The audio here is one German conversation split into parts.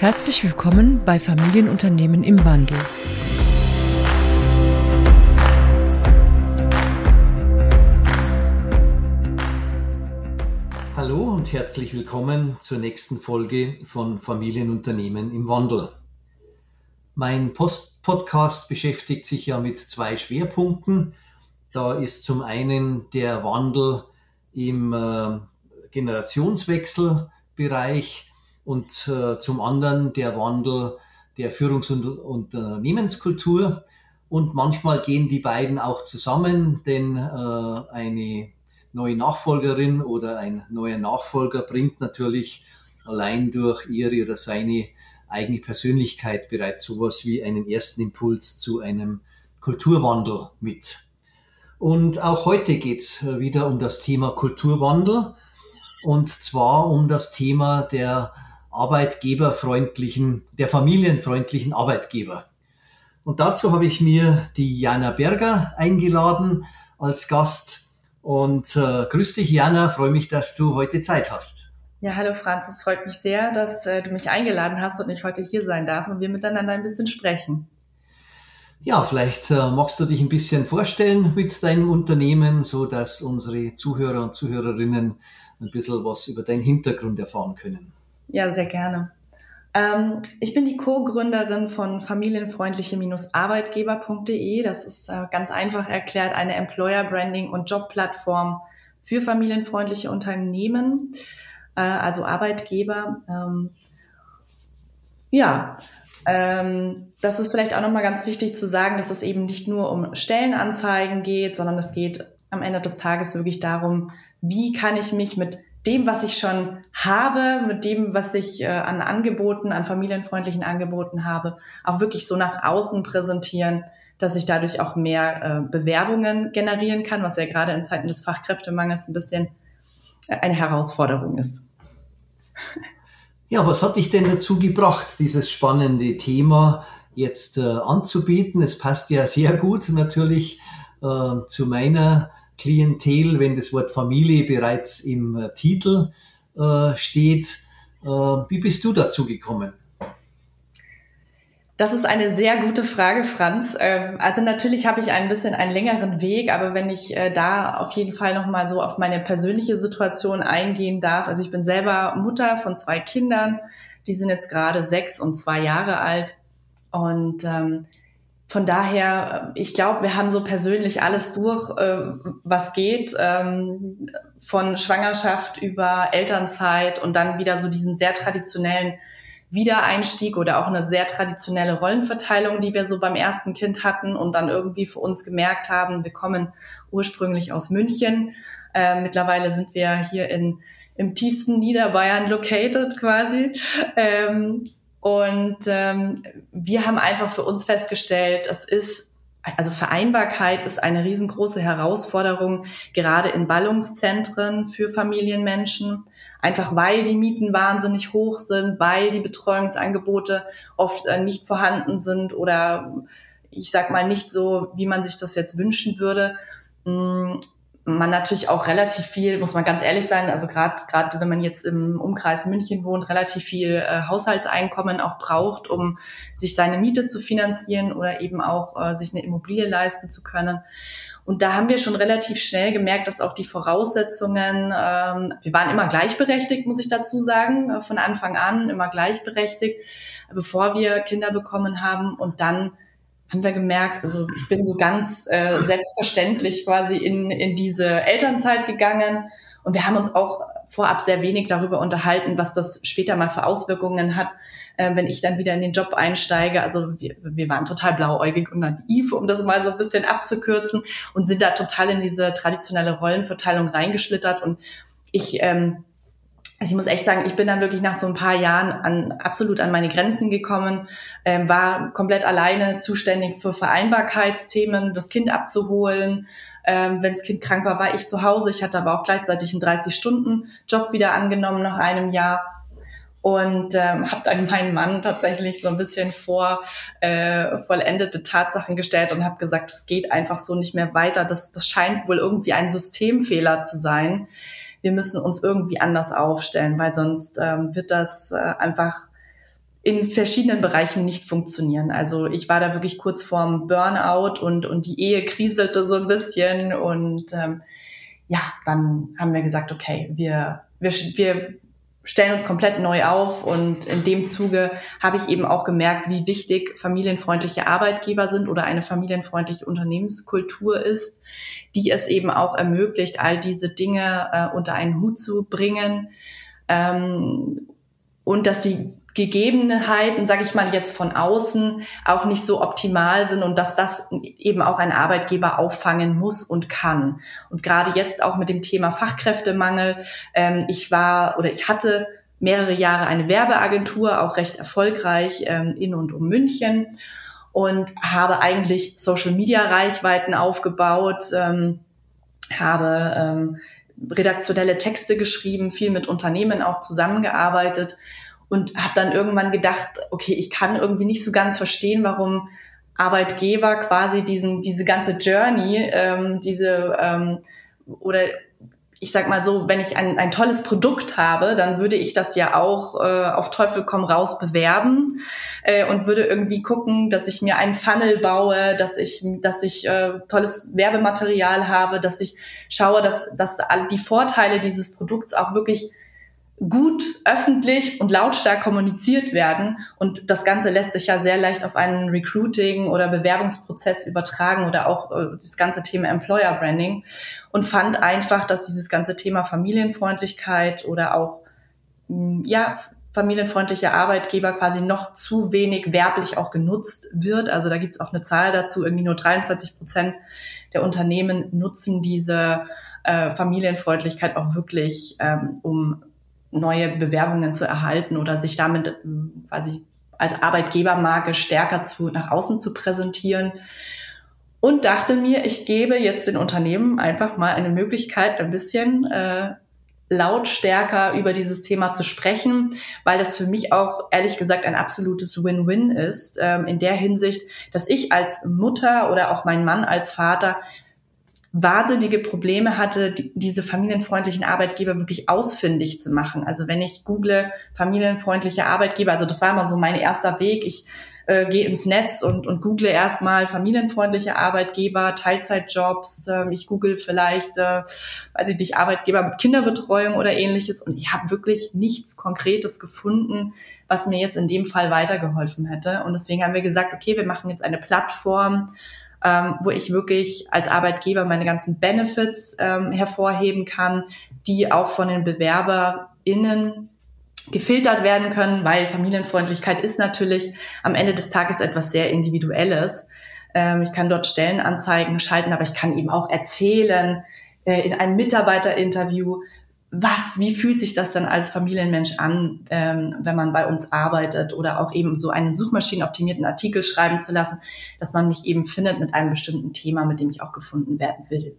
Herzlich willkommen bei Familienunternehmen im Wandel. Hallo und herzlich willkommen zur nächsten Folge von Familienunternehmen im Wandel. Mein Post Podcast beschäftigt sich ja mit zwei Schwerpunkten. Da ist zum einen der Wandel im äh, Generationswechselbereich und äh, zum anderen der Wandel der Führungs- und Unternehmenskultur. Und manchmal gehen die beiden auch zusammen, denn äh, eine neue Nachfolgerin oder ein neuer Nachfolger bringt natürlich allein durch ihre oder seine eigene Persönlichkeit bereits sowas wie einen ersten Impuls zu einem Kulturwandel mit. Und auch heute geht's wieder um das Thema Kulturwandel und zwar um das Thema der arbeitgeberfreundlichen, der familienfreundlichen Arbeitgeber. Und dazu habe ich mir die Jana Berger eingeladen als Gast. Und äh, grüß dich, Jana, freue mich, dass du heute Zeit hast. Ja, hallo Franz, es freut mich sehr, dass äh, du mich eingeladen hast und ich heute hier sein darf und wir miteinander ein bisschen sprechen. Ja, vielleicht äh, magst du dich ein bisschen vorstellen mit deinem Unternehmen, so dass unsere Zuhörer und Zuhörerinnen ein bisschen was über deinen Hintergrund erfahren können. Ja, sehr gerne. Ähm, ich bin die Co-Gründerin von familienfreundliche-arbeitgeber.de. Das ist äh, ganz einfach erklärt eine Employer Branding und Jobplattform für familienfreundliche Unternehmen, äh, also Arbeitgeber. Ähm, ja, ähm, das ist vielleicht auch nochmal ganz wichtig zu sagen, dass es eben nicht nur um Stellenanzeigen geht, sondern es geht am Ende des Tages wirklich darum, wie kann ich mich mit dem, was ich schon habe, mit dem, was ich äh, an Angeboten, an familienfreundlichen Angeboten habe, auch wirklich so nach außen präsentieren, dass ich dadurch auch mehr äh, Bewerbungen generieren kann, was ja gerade in Zeiten des Fachkräftemangels ein bisschen äh, eine Herausforderung ist. Ja, was hat dich denn dazu gebracht, dieses spannende Thema jetzt äh, anzubieten? Es passt ja sehr gut natürlich äh, zu meiner Klientel, wenn das Wort Familie bereits im äh, Titel äh, steht. Äh, wie bist du dazu gekommen? Das ist eine sehr gute Frage, Franz. Ähm, also natürlich habe ich ein bisschen einen längeren Weg, aber wenn ich äh, da auf jeden Fall noch mal so auf meine persönliche Situation eingehen darf. Also ich bin selber Mutter von zwei Kindern, die sind jetzt gerade sechs und zwei Jahre alt und ähm, von daher, ich glaube, wir haben so persönlich alles durch, äh, was geht, ähm, von Schwangerschaft über Elternzeit und dann wieder so diesen sehr traditionellen Wiedereinstieg oder auch eine sehr traditionelle Rollenverteilung, die wir so beim ersten Kind hatten und dann irgendwie für uns gemerkt haben, wir kommen ursprünglich aus München. Äh, mittlerweile sind wir hier in, im tiefsten Niederbayern located quasi. Ähm, und ähm, wir haben einfach für uns festgestellt, das ist, also Vereinbarkeit ist eine riesengroße Herausforderung, gerade in Ballungszentren für Familienmenschen. Einfach weil die Mieten wahnsinnig hoch sind, weil die Betreuungsangebote oft äh, nicht vorhanden sind oder ich sag mal nicht so, wie man sich das jetzt wünschen würde. Man natürlich auch relativ viel, muss man ganz ehrlich sein, also gerade gerade wenn man jetzt im Umkreis München wohnt, relativ viel äh, Haushaltseinkommen auch braucht, um sich seine Miete zu finanzieren oder eben auch äh, sich eine Immobilie leisten zu können. Und da haben wir schon relativ schnell gemerkt, dass auch die Voraussetzungen, ähm, wir waren immer gleichberechtigt, muss ich dazu sagen, äh, von Anfang an immer gleichberechtigt, bevor wir Kinder bekommen haben und dann haben wir gemerkt, also ich bin so ganz äh, selbstverständlich quasi in, in diese Elternzeit gegangen und wir haben uns auch vorab sehr wenig darüber unterhalten, was das später mal für Auswirkungen hat, äh, wenn ich dann wieder in den Job einsteige. Also wir, wir waren total blauäugig und naiv, um das mal so ein bisschen abzukürzen und sind da total in diese traditionelle Rollenverteilung reingeschlittert und ich ähm, also ich muss echt sagen, ich bin dann wirklich nach so ein paar Jahren an, absolut an meine Grenzen gekommen, ähm, war komplett alleine zuständig für Vereinbarkeitsthemen, das Kind abzuholen. Ähm, Wenn das Kind krank war, war ich zu Hause. Ich hatte aber auch gleichzeitig einen 30-Stunden-Job wieder angenommen nach einem Jahr und ähm, habe dann meinen Mann tatsächlich so ein bisschen vor äh, vollendete Tatsachen gestellt und habe gesagt, es geht einfach so nicht mehr weiter. Das, das scheint wohl irgendwie ein Systemfehler zu sein wir müssen uns irgendwie anders aufstellen, weil sonst ähm, wird das äh, einfach in verschiedenen Bereichen nicht funktionieren. Also ich war da wirklich kurz vorm Burnout und, und die Ehe kriselte so ein bisschen und ähm, ja, dann haben wir gesagt, okay, wir, wir, wir stellen uns komplett neu auf und in dem Zuge habe ich eben auch gemerkt, wie wichtig familienfreundliche Arbeitgeber sind oder eine familienfreundliche Unternehmenskultur ist, die es eben auch ermöglicht, all diese Dinge äh, unter einen Hut zu bringen. Ähm, und dass die Gegebenheiten, sage ich mal jetzt von außen, auch nicht so optimal sind und dass das eben auch ein Arbeitgeber auffangen muss und kann. Und gerade jetzt auch mit dem Thema Fachkräftemangel. Ähm, ich war oder ich hatte mehrere Jahre eine Werbeagentur, auch recht erfolgreich ähm, in und um München und habe eigentlich Social-Media-Reichweiten aufgebaut, ähm, habe ähm, redaktionelle Texte geschrieben, viel mit Unternehmen auch zusammengearbeitet und habe dann irgendwann gedacht, okay, ich kann irgendwie nicht so ganz verstehen, warum Arbeitgeber quasi diesen diese ganze Journey, ähm, diese ähm, oder ich sag mal so, wenn ich ein, ein tolles Produkt habe, dann würde ich das ja auch äh, auf Teufel komm raus bewerben äh, und würde irgendwie gucken, dass ich mir einen Funnel baue, dass ich, dass ich äh, tolles Werbematerial habe, dass ich schaue, dass, dass all die Vorteile dieses Produkts auch wirklich gut öffentlich und lautstark kommuniziert werden. Und das Ganze lässt sich ja sehr leicht auf einen Recruiting- oder Bewerbungsprozess übertragen oder auch äh, das ganze Thema Employer Branding. Und fand einfach, dass dieses ganze Thema Familienfreundlichkeit oder auch, mh, ja, familienfreundliche Arbeitgeber quasi noch zu wenig werblich auch genutzt wird. Also da gibt es auch eine Zahl dazu, irgendwie nur 23 Prozent der Unternehmen nutzen diese äh, Familienfreundlichkeit auch wirklich, ähm, um neue Bewerbungen zu erhalten oder sich damit äh, quasi als Arbeitgebermarke stärker zu, nach außen zu präsentieren. Und dachte mir, ich gebe jetzt den Unternehmen einfach mal eine Möglichkeit, ein bisschen äh, lautstärker über dieses Thema zu sprechen, weil das für mich auch ehrlich gesagt ein absolutes Win-Win ist, ähm, in der Hinsicht, dass ich als Mutter oder auch mein Mann als Vater wahnsinnige Probleme hatte, die, diese familienfreundlichen Arbeitgeber wirklich ausfindig zu machen. Also wenn ich google familienfreundliche Arbeitgeber, also das war immer so mein erster Weg. Ich äh, gehe ins Netz und, und google erstmal familienfreundliche Arbeitgeber, Teilzeitjobs. Äh, ich google vielleicht, äh, weiß ich nicht, Arbeitgeber mit Kinderbetreuung oder ähnliches. Und ich habe wirklich nichts Konkretes gefunden, was mir jetzt in dem Fall weitergeholfen hätte. Und deswegen haben wir gesagt, okay, wir machen jetzt eine Plattform, ähm, wo ich wirklich als Arbeitgeber meine ganzen Benefits ähm, hervorheben kann, die auch von den BewerberInnen gefiltert werden können, weil Familienfreundlichkeit ist natürlich am Ende des Tages etwas sehr Individuelles. Ähm, ich kann dort Stellenanzeigen schalten, aber ich kann eben auch erzählen äh, in einem Mitarbeiterinterview, was, wie fühlt sich das dann als Familienmensch an, ähm, wenn man bei uns arbeitet oder auch eben so einen suchmaschinenoptimierten Artikel schreiben zu lassen, dass man mich eben findet mit einem bestimmten Thema, mit dem ich auch gefunden werden will.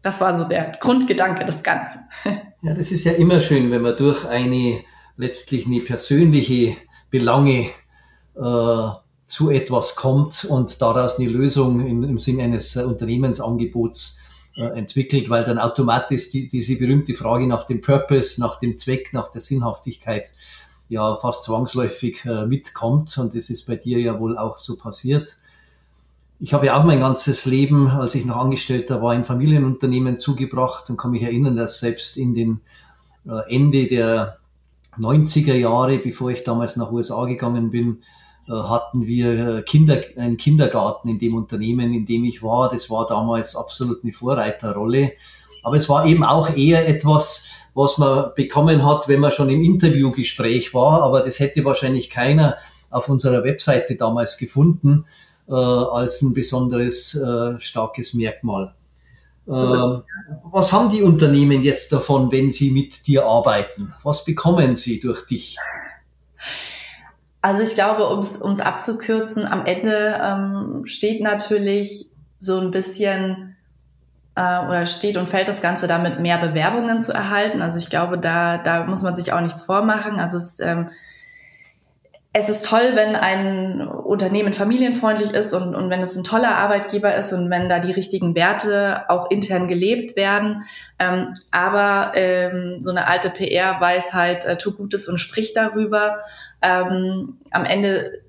Das war so der Grundgedanke des Ganzen. Ja, das ist ja immer schön, wenn man durch eine letztlich eine persönliche Belange äh, zu etwas kommt und daraus eine Lösung im, im Sinne eines äh, Unternehmensangebots entwickelt, weil dann automatisch die, diese berühmte Frage nach dem Purpose, nach dem Zweck, nach der Sinnhaftigkeit ja fast zwangsläufig äh, mitkommt. Und das ist bei dir ja wohl auch so passiert. Ich habe ja auch mein ganzes Leben, als ich noch Angestellter war, in Familienunternehmen zugebracht und kann mich erinnern, dass selbst in den äh, Ende der 90er Jahre, bevor ich damals nach USA gegangen bin, äh, hatten wir Kinder, einen Kindergarten in dem Unternehmen, in dem ich war. Das war damals absolut eine Vorreiterrolle. Aber es war eben auch eher etwas, was man bekommen hat, wenn man schon im Interviewgespräch war. Aber das hätte wahrscheinlich keiner auf unserer Webseite damals gefunden äh, als ein besonderes äh, starkes Merkmal. So äh, was haben die Unternehmen jetzt davon, wenn sie mit dir arbeiten? Was bekommen sie durch dich? Also ich glaube, um es abzukürzen, am Ende ähm, steht natürlich so ein bisschen äh, oder steht und fällt das Ganze damit, mehr Bewerbungen zu erhalten. Also ich glaube, da, da muss man sich auch nichts vormachen. Also es, ähm, es ist toll, wenn ein Unternehmen familienfreundlich ist und, und wenn es ein toller Arbeitgeber ist und wenn da die richtigen Werte auch intern gelebt werden. Ähm, aber ähm, so eine alte PR-Weisheit, äh, tu Gutes und sprich darüber. Ähm, am Ende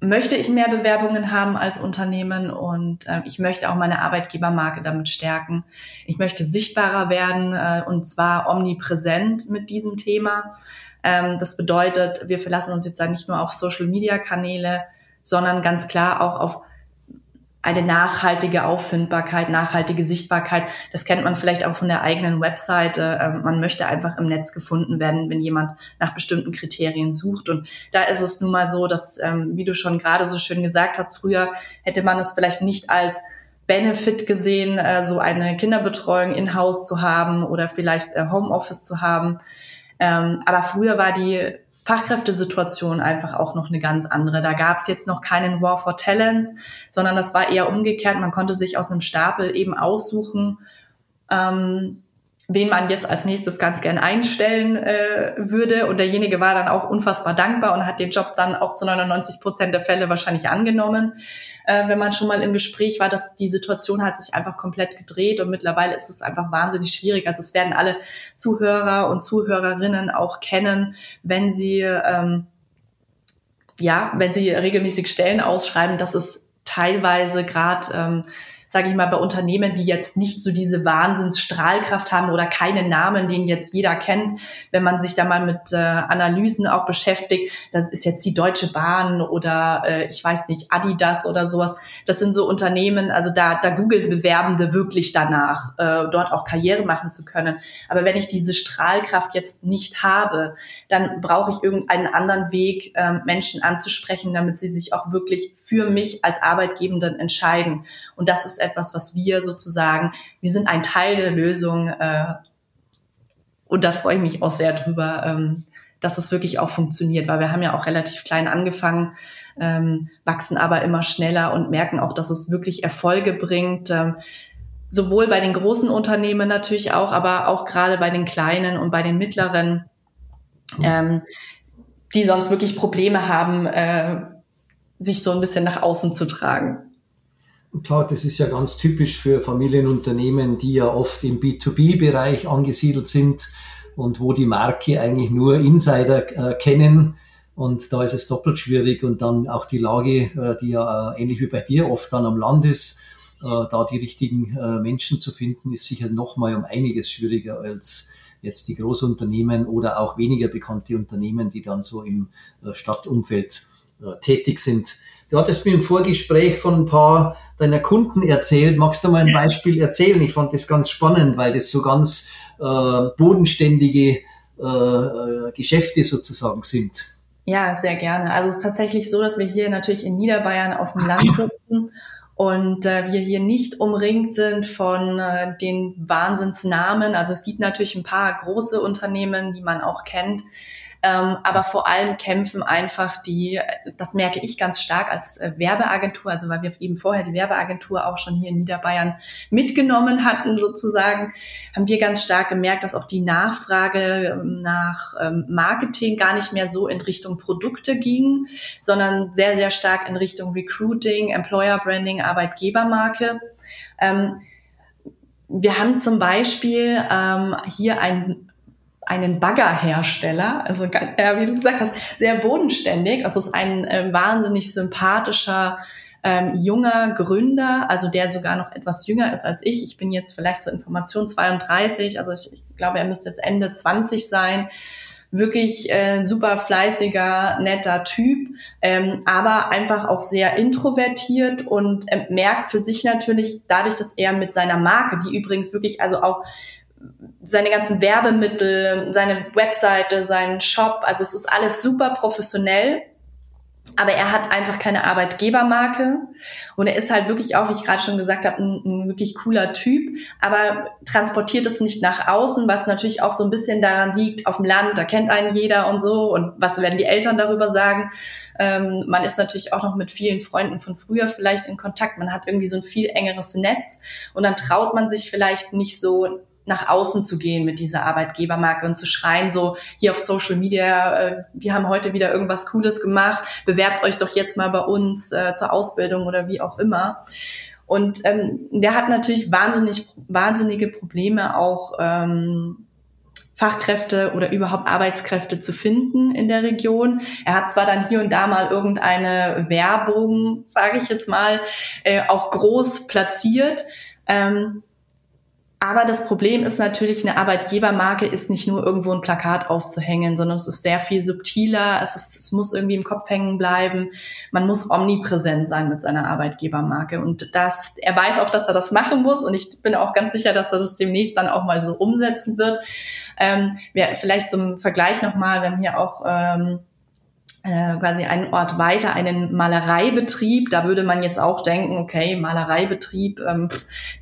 möchte ich mehr Bewerbungen haben als Unternehmen und äh, ich möchte auch meine Arbeitgebermarke damit stärken. Ich möchte sichtbarer werden äh, und zwar omnipräsent mit diesem Thema. Ähm, das bedeutet, wir verlassen uns jetzt nicht nur auf Social-Media-Kanäle, sondern ganz klar auch auf eine nachhaltige Auffindbarkeit, nachhaltige Sichtbarkeit. Das kennt man vielleicht auch von der eigenen Webseite. Ähm, man möchte einfach im Netz gefunden werden, wenn jemand nach bestimmten Kriterien sucht. Und da ist es nun mal so, dass, ähm, wie du schon gerade so schön gesagt hast, früher hätte man es vielleicht nicht als Benefit gesehen, äh, so eine Kinderbetreuung in-house zu haben oder vielleicht äh, Homeoffice zu haben. Ähm, aber früher war die Fachkräftesituation einfach auch noch eine ganz andere. Da gab es jetzt noch keinen War for Talents, sondern das war eher umgekehrt. Man konnte sich aus einem Stapel eben aussuchen, ähm, wen man jetzt als nächstes ganz gern einstellen äh, würde. Und derjenige war dann auch unfassbar dankbar und hat den Job dann auch zu 99 Prozent der Fälle wahrscheinlich angenommen äh, wenn man schon mal im Gespräch war, dass die Situation hat sich einfach komplett gedreht und mittlerweile ist es einfach wahnsinnig schwierig. Also es werden alle Zuhörer und Zuhörerinnen auch kennen, wenn sie ähm, ja, wenn sie regelmäßig Stellen ausschreiben, dass es teilweise gerade ähm, sage ich mal, bei Unternehmen, die jetzt nicht so diese Wahnsinnsstrahlkraft haben oder keinen Namen, den jetzt jeder kennt, wenn man sich da mal mit äh, Analysen auch beschäftigt, das ist jetzt die Deutsche Bahn oder äh, ich weiß nicht, Adidas oder sowas. Das sind so Unternehmen, also da, da googeln Bewerbende wirklich danach, äh, dort auch Karriere machen zu können. Aber wenn ich diese Strahlkraft jetzt nicht habe, dann brauche ich irgendeinen anderen Weg, äh, Menschen anzusprechen, damit sie sich auch wirklich für mich als Arbeitgebenden entscheiden. Und das ist etwas, was wir sozusagen, wir sind ein Teil der Lösung äh, und da freue ich mich auch sehr drüber, ähm, dass es wirklich auch funktioniert, weil wir haben ja auch relativ klein angefangen, ähm, wachsen aber immer schneller und merken auch, dass es wirklich Erfolge bringt. Ähm, sowohl bei den großen Unternehmen natürlich auch, aber auch gerade bei den kleinen und bei den mittleren, ähm, die sonst wirklich Probleme haben, äh, sich so ein bisschen nach außen zu tragen. Klar, das ist ja ganz typisch für Familienunternehmen, die ja oft im B2B-Bereich angesiedelt sind und wo die Marke eigentlich nur Insider äh, kennen. Und da ist es doppelt schwierig und dann auch die Lage, äh, die ja äh, ähnlich wie bei dir oft dann am Land ist, äh, da die richtigen äh, Menschen zu finden, ist sicher nochmal um einiges schwieriger als jetzt die Großunternehmen oder auch weniger bekannte Unternehmen, die dann so im äh, Stadtumfeld tätig sind. Du hattest mir im Vorgespräch von ein paar deiner Kunden erzählt. Magst du mal ein Beispiel erzählen? Ich fand das ganz spannend, weil das so ganz äh, bodenständige äh, äh, Geschäfte sozusagen sind. Ja, sehr gerne. Also es ist tatsächlich so, dass wir hier natürlich in Niederbayern auf dem Land sitzen und äh, wir hier nicht umringt sind von äh, den Wahnsinnsnamen. Also es gibt natürlich ein paar große Unternehmen, die man auch kennt. Ähm, aber vor allem kämpfen einfach die, das merke ich ganz stark als äh, Werbeagentur, also weil wir eben vorher die Werbeagentur auch schon hier in Niederbayern mitgenommen hatten sozusagen, haben wir ganz stark gemerkt, dass auch die Nachfrage ähm, nach ähm, Marketing gar nicht mehr so in Richtung Produkte ging, sondern sehr, sehr stark in Richtung Recruiting, Employer Branding, Arbeitgebermarke. Ähm, wir haben zum Beispiel ähm, hier ein einen Baggerhersteller, also ja, wie du gesagt hast, sehr bodenständig. Also es ist ein äh, wahnsinnig sympathischer ähm, junger Gründer, also der sogar noch etwas jünger ist als ich. Ich bin jetzt vielleicht zur Information 32, also ich, ich glaube, er müsste jetzt Ende 20 sein. Wirklich äh, super fleißiger, netter Typ, ähm, aber einfach auch sehr introvertiert und äh, merkt für sich natürlich dadurch, dass er mit seiner Marke, die übrigens wirklich also auch seine ganzen Werbemittel, seine Webseite, seinen Shop. Also es ist alles super professionell. Aber er hat einfach keine Arbeitgebermarke und er ist halt wirklich auch, wie ich gerade schon gesagt habe, ein, ein, wirklich cooler Typ, aber transportiert es nicht nach außen, was natürlich auch so ein bisschen daran liegt, auf dem Land, da kennt einen jeder und so und was werden die Eltern darüber sagen. Ähm, man ist natürlich auch noch mit vielen Freunden von früher vielleicht in Kontakt, man hat irgendwie so ein viel engeres Netz und dann traut man sich vielleicht nicht so nach außen zu gehen mit dieser Arbeitgebermarke und zu schreien, so hier auf Social Media, äh, wir haben heute wieder irgendwas Cooles gemacht, bewerbt euch doch jetzt mal bei uns äh, zur Ausbildung oder wie auch immer. Und ähm, der hat natürlich wahnsinnig, wahnsinnige Probleme auch ähm, Fachkräfte oder überhaupt Arbeitskräfte zu finden in der Region. Er hat zwar dann hier und da mal irgendeine Werbung, sage ich jetzt mal, äh, auch groß platziert. Ähm, aber das Problem ist natürlich, eine Arbeitgebermarke ist nicht nur irgendwo ein Plakat aufzuhängen, sondern es ist sehr viel subtiler. Es, ist, es muss irgendwie im Kopf hängen bleiben. Man muss omnipräsent sein mit seiner Arbeitgebermarke. Und das, er weiß auch, dass er das machen muss. Und ich bin auch ganz sicher, dass er das demnächst dann auch mal so umsetzen wird. Ähm, wir, vielleicht zum Vergleich nochmal, wir haben hier auch ähm, äh, quasi einen Ort weiter, einen Malereibetrieb. Da würde man jetzt auch denken, okay, Malereibetrieb, ähm,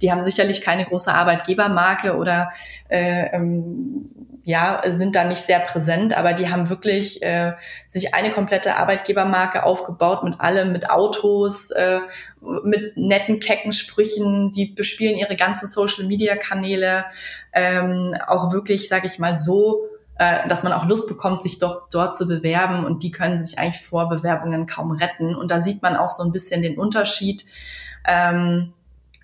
die haben sicherlich keine große Arbeitgebermarke oder äh, ähm, ja, sind da nicht sehr präsent, aber die haben wirklich äh, sich eine komplette Arbeitgebermarke aufgebaut mit allem, mit Autos, äh, mit netten, kecken Sprüchen, die bespielen ihre ganzen Social-Media-Kanäle, ähm, auch wirklich, sage ich mal, so äh, dass man auch Lust bekommt, sich dort, dort zu bewerben und die können sich eigentlich vor Bewerbungen kaum retten. Und da sieht man auch so ein bisschen den Unterschied. Ähm,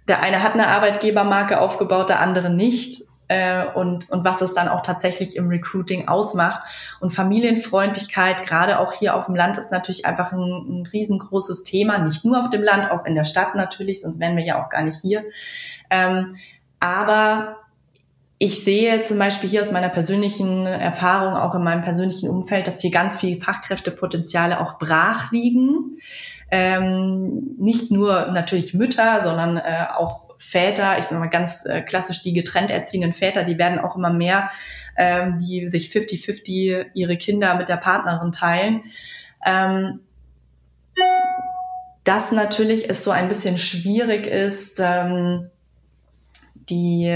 der eine hat eine Arbeitgebermarke aufgebaut, der andere nicht. Äh, und, und was es dann auch tatsächlich im Recruiting ausmacht. Und Familienfreundlichkeit, gerade auch hier auf dem Land, ist natürlich einfach ein, ein riesengroßes Thema. Nicht nur auf dem Land, auch in der Stadt natürlich, sonst wären wir ja auch gar nicht hier. Ähm, aber ich sehe zum Beispiel hier aus meiner persönlichen Erfahrung, auch in meinem persönlichen Umfeld, dass hier ganz viele Fachkräftepotenziale auch brach liegen. Ähm, nicht nur natürlich Mütter, sondern äh, auch Väter, ich sage mal ganz äh, klassisch die getrennt erziehenden Väter, die werden auch immer mehr, ähm, die sich 50-50 ihre Kinder mit der Partnerin teilen. Ähm, das natürlich ist so ein bisschen schwierig ist, ähm, die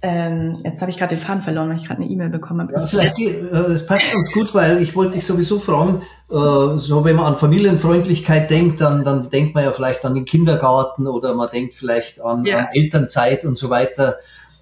ähm, jetzt habe ich gerade den Faden verloren, weil ich gerade eine E-Mail bekommen habe. Ja, vielleicht, äh, das passt ganz gut, weil ich wollte dich sowieso fragen, äh, so wenn man an Familienfreundlichkeit denkt, dann, dann denkt man ja vielleicht an den Kindergarten oder man denkt vielleicht an, ja. an Elternzeit und so weiter.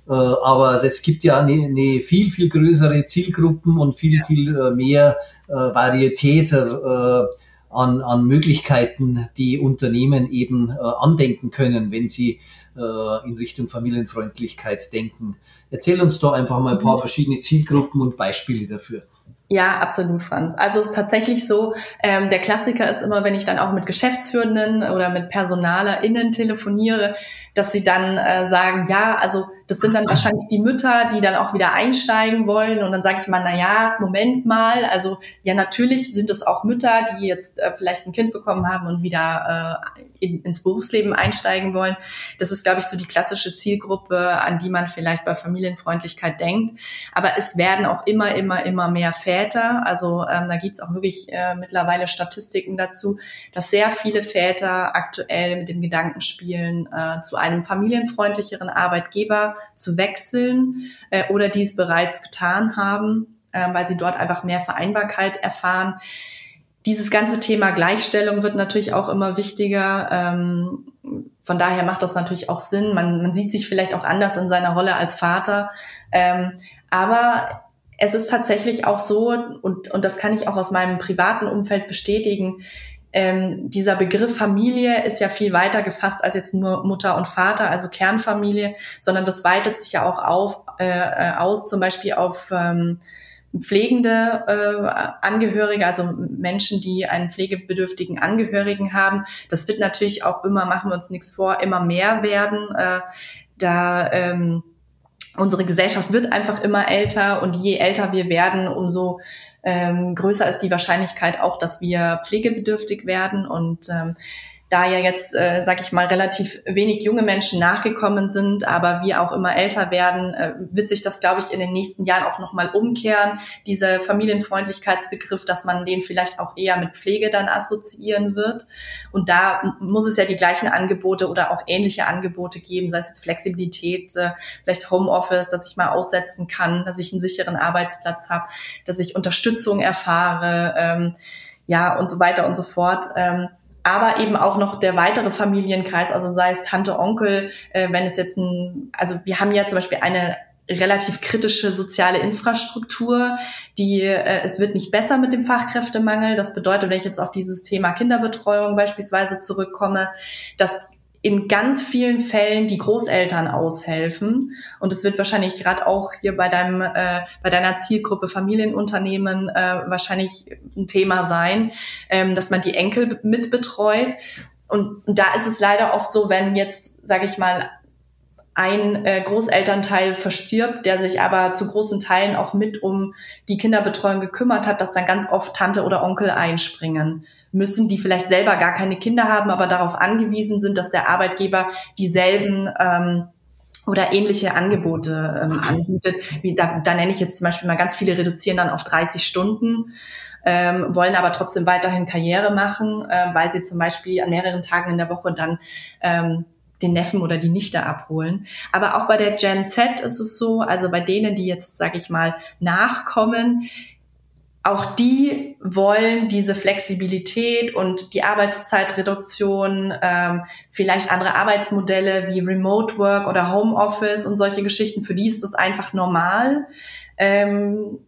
Äh, aber es gibt ja eine, eine viel, viel größere Zielgruppen und viel, viel äh, mehr äh, Varietät äh, an, an Möglichkeiten, die Unternehmen eben äh, andenken können, wenn sie äh, in Richtung Familienfreundlichkeit denken. Erzähl uns doch einfach mal ein paar mhm. verschiedene Zielgruppen und Beispiele dafür. Ja, absolut, Franz. Also es ist tatsächlich so, ähm, der Klassiker ist immer, wenn ich dann auch mit Geschäftsführenden oder mit PersonalerInnen telefoniere, dass sie dann äh, sagen, ja, also das sind dann wahrscheinlich die Mütter, die dann auch wieder einsteigen wollen. Und dann sage ich mal, na ja, Moment mal, also ja, natürlich sind es auch Mütter, die jetzt äh, vielleicht ein Kind bekommen haben und wieder äh, in, ins Berufsleben einsteigen wollen. Das ist, glaube ich, so die klassische Zielgruppe, an die man vielleicht bei Familienfreundlichkeit denkt. Aber es werden auch immer, immer, immer mehr Väter. Also ähm, da gibt's auch wirklich äh, mittlerweile Statistiken dazu, dass sehr viele Väter aktuell mit dem Gedanken spielen, äh, zu einem familienfreundlicheren Arbeitgeber zu wechseln äh, oder dies bereits getan haben, äh, weil sie dort einfach mehr Vereinbarkeit erfahren. Dieses ganze Thema Gleichstellung wird natürlich auch immer wichtiger. Ähm, von daher macht das natürlich auch Sinn. Man, man sieht sich vielleicht auch anders in seiner Rolle als Vater. Ähm, aber es ist tatsächlich auch so, und, und das kann ich auch aus meinem privaten Umfeld bestätigen, ähm, dieser Begriff Familie ist ja viel weiter gefasst als jetzt nur Mutter und Vater, also Kernfamilie, sondern das weitet sich ja auch auf, äh, äh, aus, zum Beispiel auf ähm, pflegende äh, Angehörige, also Menschen, die einen pflegebedürftigen Angehörigen haben. Das wird natürlich auch immer, machen wir uns nichts vor, immer mehr werden. Äh, da ähm, unsere Gesellschaft wird einfach immer älter und je älter wir werden, umso ähm, größer ist die Wahrscheinlichkeit auch, dass wir pflegebedürftig werden. Und ähm, da ja jetzt, äh, sag ich mal, relativ wenig junge Menschen nachgekommen sind, aber wir auch immer älter werden, äh, wird sich das, glaube ich, in den nächsten Jahren auch nochmal umkehren, dieser Familienfreundlichkeitsbegriff, dass man den vielleicht auch eher mit Pflege dann assoziieren wird. Und da muss es ja die gleichen Angebote oder auch ähnliche Angebote geben, sei es jetzt Flexibilität, äh, vielleicht Homeoffice, dass ich mal aussetzen kann, dass ich einen sicheren Arbeitsplatz habe, dass ich Unterstützung erfahre, ähm, ja, und so weiter und so fort. Ähm, aber eben auch noch der weitere Familienkreis, also sei es Tante, Onkel, äh, wenn es jetzt ein, also wir haben ja zum Beispiel eine relativ kritische soziale Infrastruktur, die äh, es wird nicht besser mit dem Fachkräftemangel. Das bedeutet, wenn ich jetzt auf dieses Thema Kinderbetreuung beispielsweise zurückkomme, dass in ganz vielen Fällen die Großeltern aushelfen. Und es wird wahrscheinlich gerade auch hier bei deinem, äh, bei deiner Zielgruppe Familienunternehmen äh, wahrscheinlich ein Thema sein, ähm, dass man die Enkel mitbetreut. Und da ist es leider oft so, wenn jetzt, sage ich mal, ein äh, Großelternteil verstirbt, der sich aber zu großen Teilen auch mit um die Kinderbetreuung gekümmert hat, dass dann ganz oft Tante oder Onkel einspringen müssen, die vielleicht selber gar keine Kinder haben, aber darauf angewiesen sind, dass der Arbeitgeber dieselben ähm, oder ähnliche Angebote ähm, anbietet. Wie da, da nenne ich jetzt zum Beispiel mal ganz viele reduzieren dann auf 30 Stunden. Ähm, wollen aber trotzdem weiterhin Karriere machen, äh, weil sie zum Beispiel an mehreren Tagen in der Woche dann ähm, den Neffen oder die Nichte abholen. Aber auch bei der Gen Z ist es so, also bei denen, die jetzt, sage ich mal, nachkommen, auch die wollen diese Flexibilität und die Arbeitszeitreduktion, ähm, vielleicht andere Arbeitsmodelle wie Remote Work oder Homeoffice und solche Geschichten. Für die ist das einfach normal. Ähm,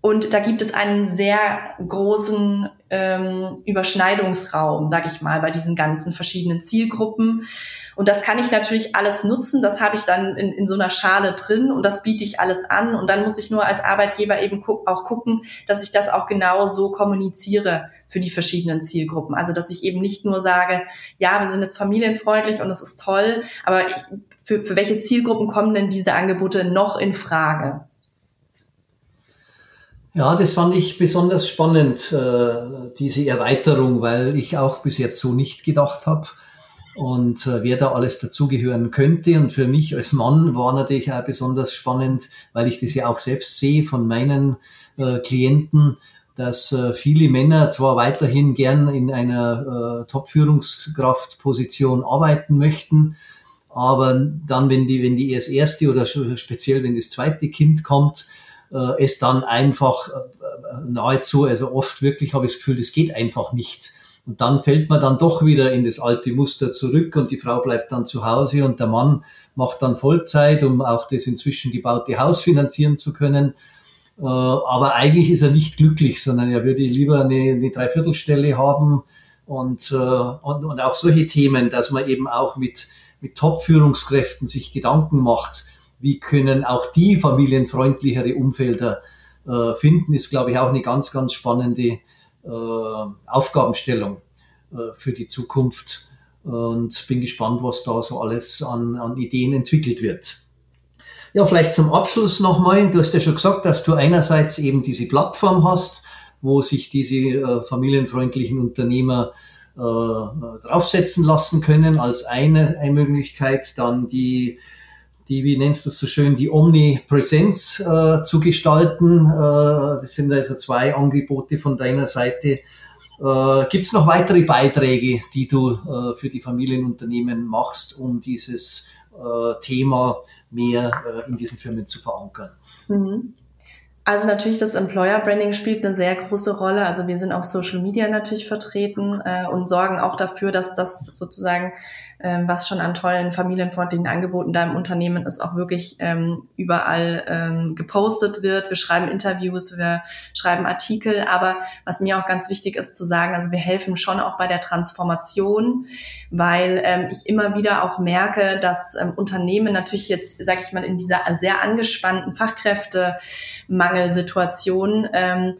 und da gibt es einen sehr großen ähm, Überschneidungsraum, sag ich mal, bei diesen ganzen verschiedenen Zielgruppen. Und das kann ich natürlich alles nutzen. Das habe ich dann in, in so einer Schale drin und das biete ich alles an. Und dann muss ich nur als Arbeitgeber eben gu auch gucken, dass ich das auch genau so kommuniziere für die verschiedenen Zielgruppen. Also dass ich eben nicht nur sage, ja, wir sind jetzt familienfreundlich und das ist toll, aber ich, für, für welche Zielgruppen kommen denn diese Angebote noch in Frage? Ja, das fand ich besonders spannend, äh, diese Erweiterung, weil ich auch bis jetzt so nicht gedacht habe und äh, wer da alles dazugehören könnte. Und für mich als Mann war natürlich auch besonders spannend, weil ich das ja auch selbst sehe von meinen äh, Klienten, dass viele Männer zwar weiterhin gern in einer Top-Führungskraftposition arbeiten möchten, aber dann, wenn die, wenn die erst erste oder speziell wenn das zweite Kind kommt, äh, es dann einfach äh, nahezu, also oft wirklich habe ich das Gefühl, das geht einfach nicht und dann fällt man dann doch wieder in das alte Muster zurück und die Frau bleibt dann zu Hause und der Mann macht dann Vollzeit, um auch das inzwischen gebaute Haus finanzieren zu können. Äh, aber eigentlich ist er nicht glücklich, sondern er würde lieber eine, eine Dreiviertelstelle haben und, äh, und, und auch solche Themen, dass man eben auch mit, mit Top-Führungskräften sich Gedanken macht, wie können auch die familienfreundlichere Umfelder äh, finden, ist, glaube ich, auch eine ganz, ganz spannende äh, Aufgabenstellung äh, für die Zukunft und bin gespannt, was da so alles an, an Ideen entwickelt wird. Ja, vielleicht zum Abschluss nochmal. Du hast ja schon gesagt, dass du einerseits eben diese Plattform hast, wo sich diese äh, familienfreundlichen Unternehmer äh, draufsetzen lassen können als eine, eine Möglichkeit. Dann die die, wie nennst du es so schön, die Omnipräsenz äh, zu gestalten. Äh, das sind also zwei Angebote von deiner Seite. Äh, Gibt es noch weitere Beiträge, die du äh, für die Familienunternehmen machst, um dieses äh, Thema mehr äh, in diesen Firmen zu verankern? Mhm. Also natürlich, das Employer Branding spielt eine sehr große Rolle. Also wir sind auf Social Media natürlich vertreten äh, und sorgen auch dafür, dass das sozusagen ähm, was schon an tollen familienfreundlichen Angeboten da im Unternehmen ist, auch wirklich ähm, überall ähm, gepostet wird. Wir schreiben Interviews, wir schreiben Artikel, aber was mir auch ganz wichtig ist zu sagen, also wir helfen schon auch bei der Transformation, weil ähm, ich immer wieder auch merke, dass ähm, Unternehmen natürlich jetzt, sage ich mal, in dieser sehr angespannten Fachkräftemangelsituation ähm,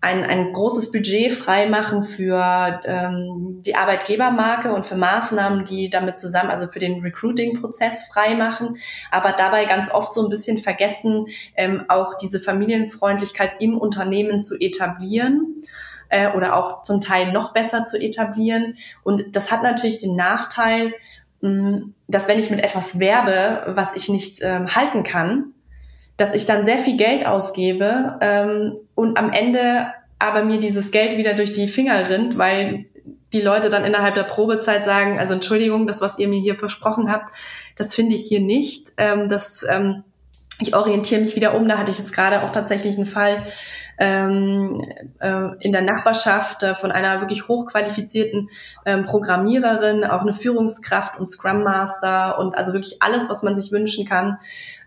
ein, ein großes Budget freimachen für ähm, die Arbeitgebermarke und für Maßnahmen, die damit zusammen, also für den Recruiting-Prozess freimachen, aber dabei ganz oft so ein bisschen vergessen, ähm, auch diese Familienfreundlichkeit im Unternehmen zu etablieren äh, oder auch zum Teil noch besser zu etablieren. Und das hat natürlich den Nachteil, mh, dass wenn ich mit etwas werbe, was ich nicht ähm, halten kann, dass ich dann sehr viel Geld ausgebe ähm, und am Ende aber mir dieses Geld wieder durch die Finger rinnt, weil die Leute dann innerhalb der Probezeit sagen, also Entschuldigung, das, was ihr mir hier versprochen habt, das finde ich hier nicht. Ähm, das ähm, ich orientiere mich wieder um. Da hatte ich jetzt gerade auch tatsächlich einen Fall ähm, äh, in der Nachbarschaft äh, von einer wirklich hochqualifizierten ähm, Programmiererin, auch eine Führungskraft und Scrum Master und also wirklich alles, was man sich wünschen kann,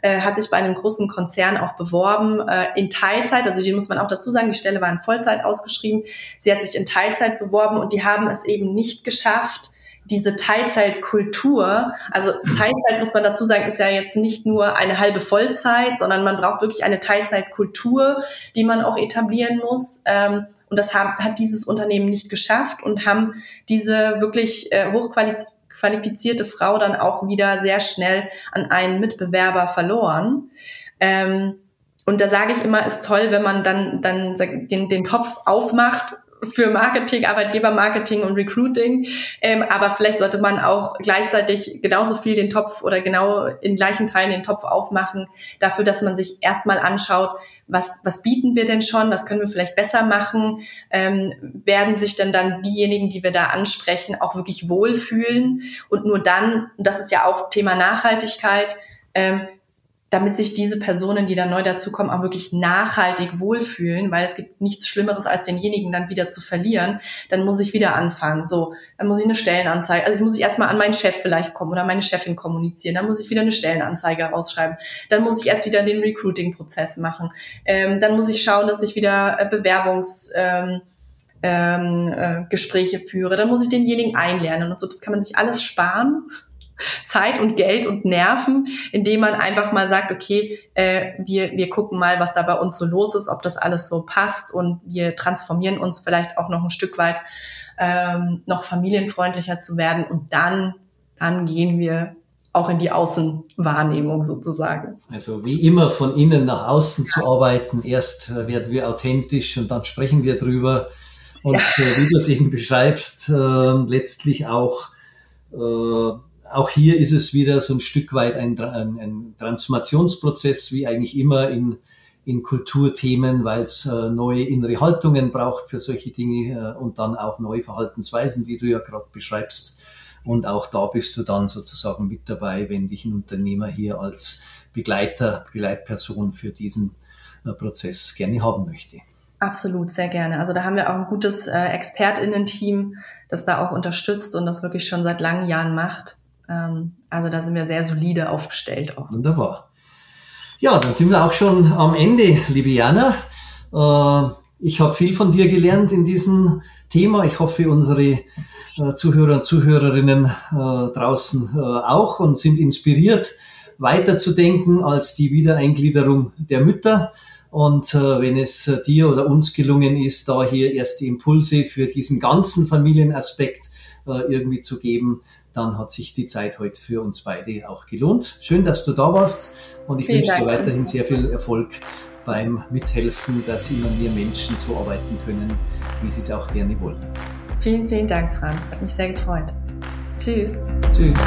äh, hat sich bei einem großen Konzern auch beworben äh, in Teilzeit. Also die muss man auch dazu sagen, die Stelle war in Vollzeit ausgeschrieben. Sie hat sich in Teilzeit beworben und die haben es eben nicht geschafft, diese Teilzeitkultur, also Teilzeit muss man dazu sagen, ist ja jetzt nicht nur eine halbe Vollzeit, sondern man braucht wirklich eine Teilzeitkultur, die man auch etablieren muss. Ähm, und das hat, hat dieses Unternehmen nicht geschafft und haben diese wirklich äh, hochqualifizierte Frau dann auch wieder sehr schnell an einen Mitbewerber verloren. Ähm, und da sage ich immer, ist toll, wenn man dann, dann den, den Kopf aufmacht für Marketing, Arbeitgebermarketing und Recruiting. Ähm, aber vielleicht sollte man auch gleichzeitig genauso viel den Topf oder genau in gleichen Teilen den Topf aufmachen, dafür, dass man sich erstmal anschaut, was, was bieten wir denn schon, was können wir vielleicht besser machen, ähm, werden sich denn dann diejenigen, die wir da ansprechen, auch wirklich wohlfühlen und nur dann, das ist ja auch Thema Nachhaltigkeit, ähm, damit sich diese Personen, die dann neu dazukommen, auch wirklich nachhaltig wohlfühlen, weil es gibt nichts Schlimmeres, als denjenigen dann wieder zu verlieren, dann muss ich wieder anfangen. So, dann muss ich eine Stellenanzeige, also ich muss ich erstmal an meinen Chef vielleicht kommen oder meine Chefin kommunizieren, dann muss ich wieder eine Stellenanzeige rausschreiben, dann muss ich erst wieder den Recruiting-Prozess machen, ähm, dann muss ich schauen, dass ich wieder äh, Bewerbungs... Ähm, ähm, äh, Gespräche führe, dann muss ich denjenigen einlernen und so. Das kann man sich alles sparen Zeit und Geld und Nerven, indem man einfach mal sagt, okay, äh, wir, wir gucken mal, was da bei uns so los ist, ob das alles so passt und wir transformieren uns vielleicht auch noch ein Stück weit ähm, noch familienfreundlicher zu werden und dann, dann gehen wir auch in die Außenwahrnehmung sozusagen. Also wie immer von innen nach außen zu arbeiten. Erst äh, werden wir authentisch und dann sprechen wir drüber. Und ja. äh, wie du es eben beschreibst, äh, letztlich auch äh, auch hier ist es wieder so ein Stück weit ein, ein, ein Transformationsprozess, wie eigentlich immer in, in Kulturthemen, weil es äh, neue innere Haltungen braucht für solche Dinge äh, und dann auch neue Verhaltensweisen, die du ja gerade beschreibst. Und auch da bist du dann sozusagen mit dabei, wenn dich ein Unternehmer hier als Begleiter, Begleitperson für diesen äh, Prozess gerne haben möchte. Absolut, sehr gerne. Also da haben wir auch ein gutes äh, ExpertInnen-Team, das da auch unterstützt und das wirklich schon seit langen Jahren macht. Ähm, also da sind wir sehr solide aufgestellt auch. Wunderbar. Ja, dann sind wir auch schon am Ende, liebe Jana. Äh, ich habe viel von dir gelernt in diesem Thema. Ich hoffe, unsere äh, Zuhörer und Zuhörerinnen äh, draußen auch und sind inspiriert, weiterzudenken als die Wiedereingliederung der Mütter. Und wenn es dir oder uns gelungen ist, da hier erste Impulse für diesen ganzen Familienaspekt irgendwie zu geben, dann hat sich die Zeit heute für uns beide auch gelohnt. Schön, dass du da warst und ich wünsche dir weiterhin sehr viel Erfolg beim Mithelfen, dass immer mehr Menschen so arbeiten können, wie sie es auch gerne wollen. Vielen, vielen Dank, Franz. Hat mich sehr gefreut. Tschüss. Tschüss.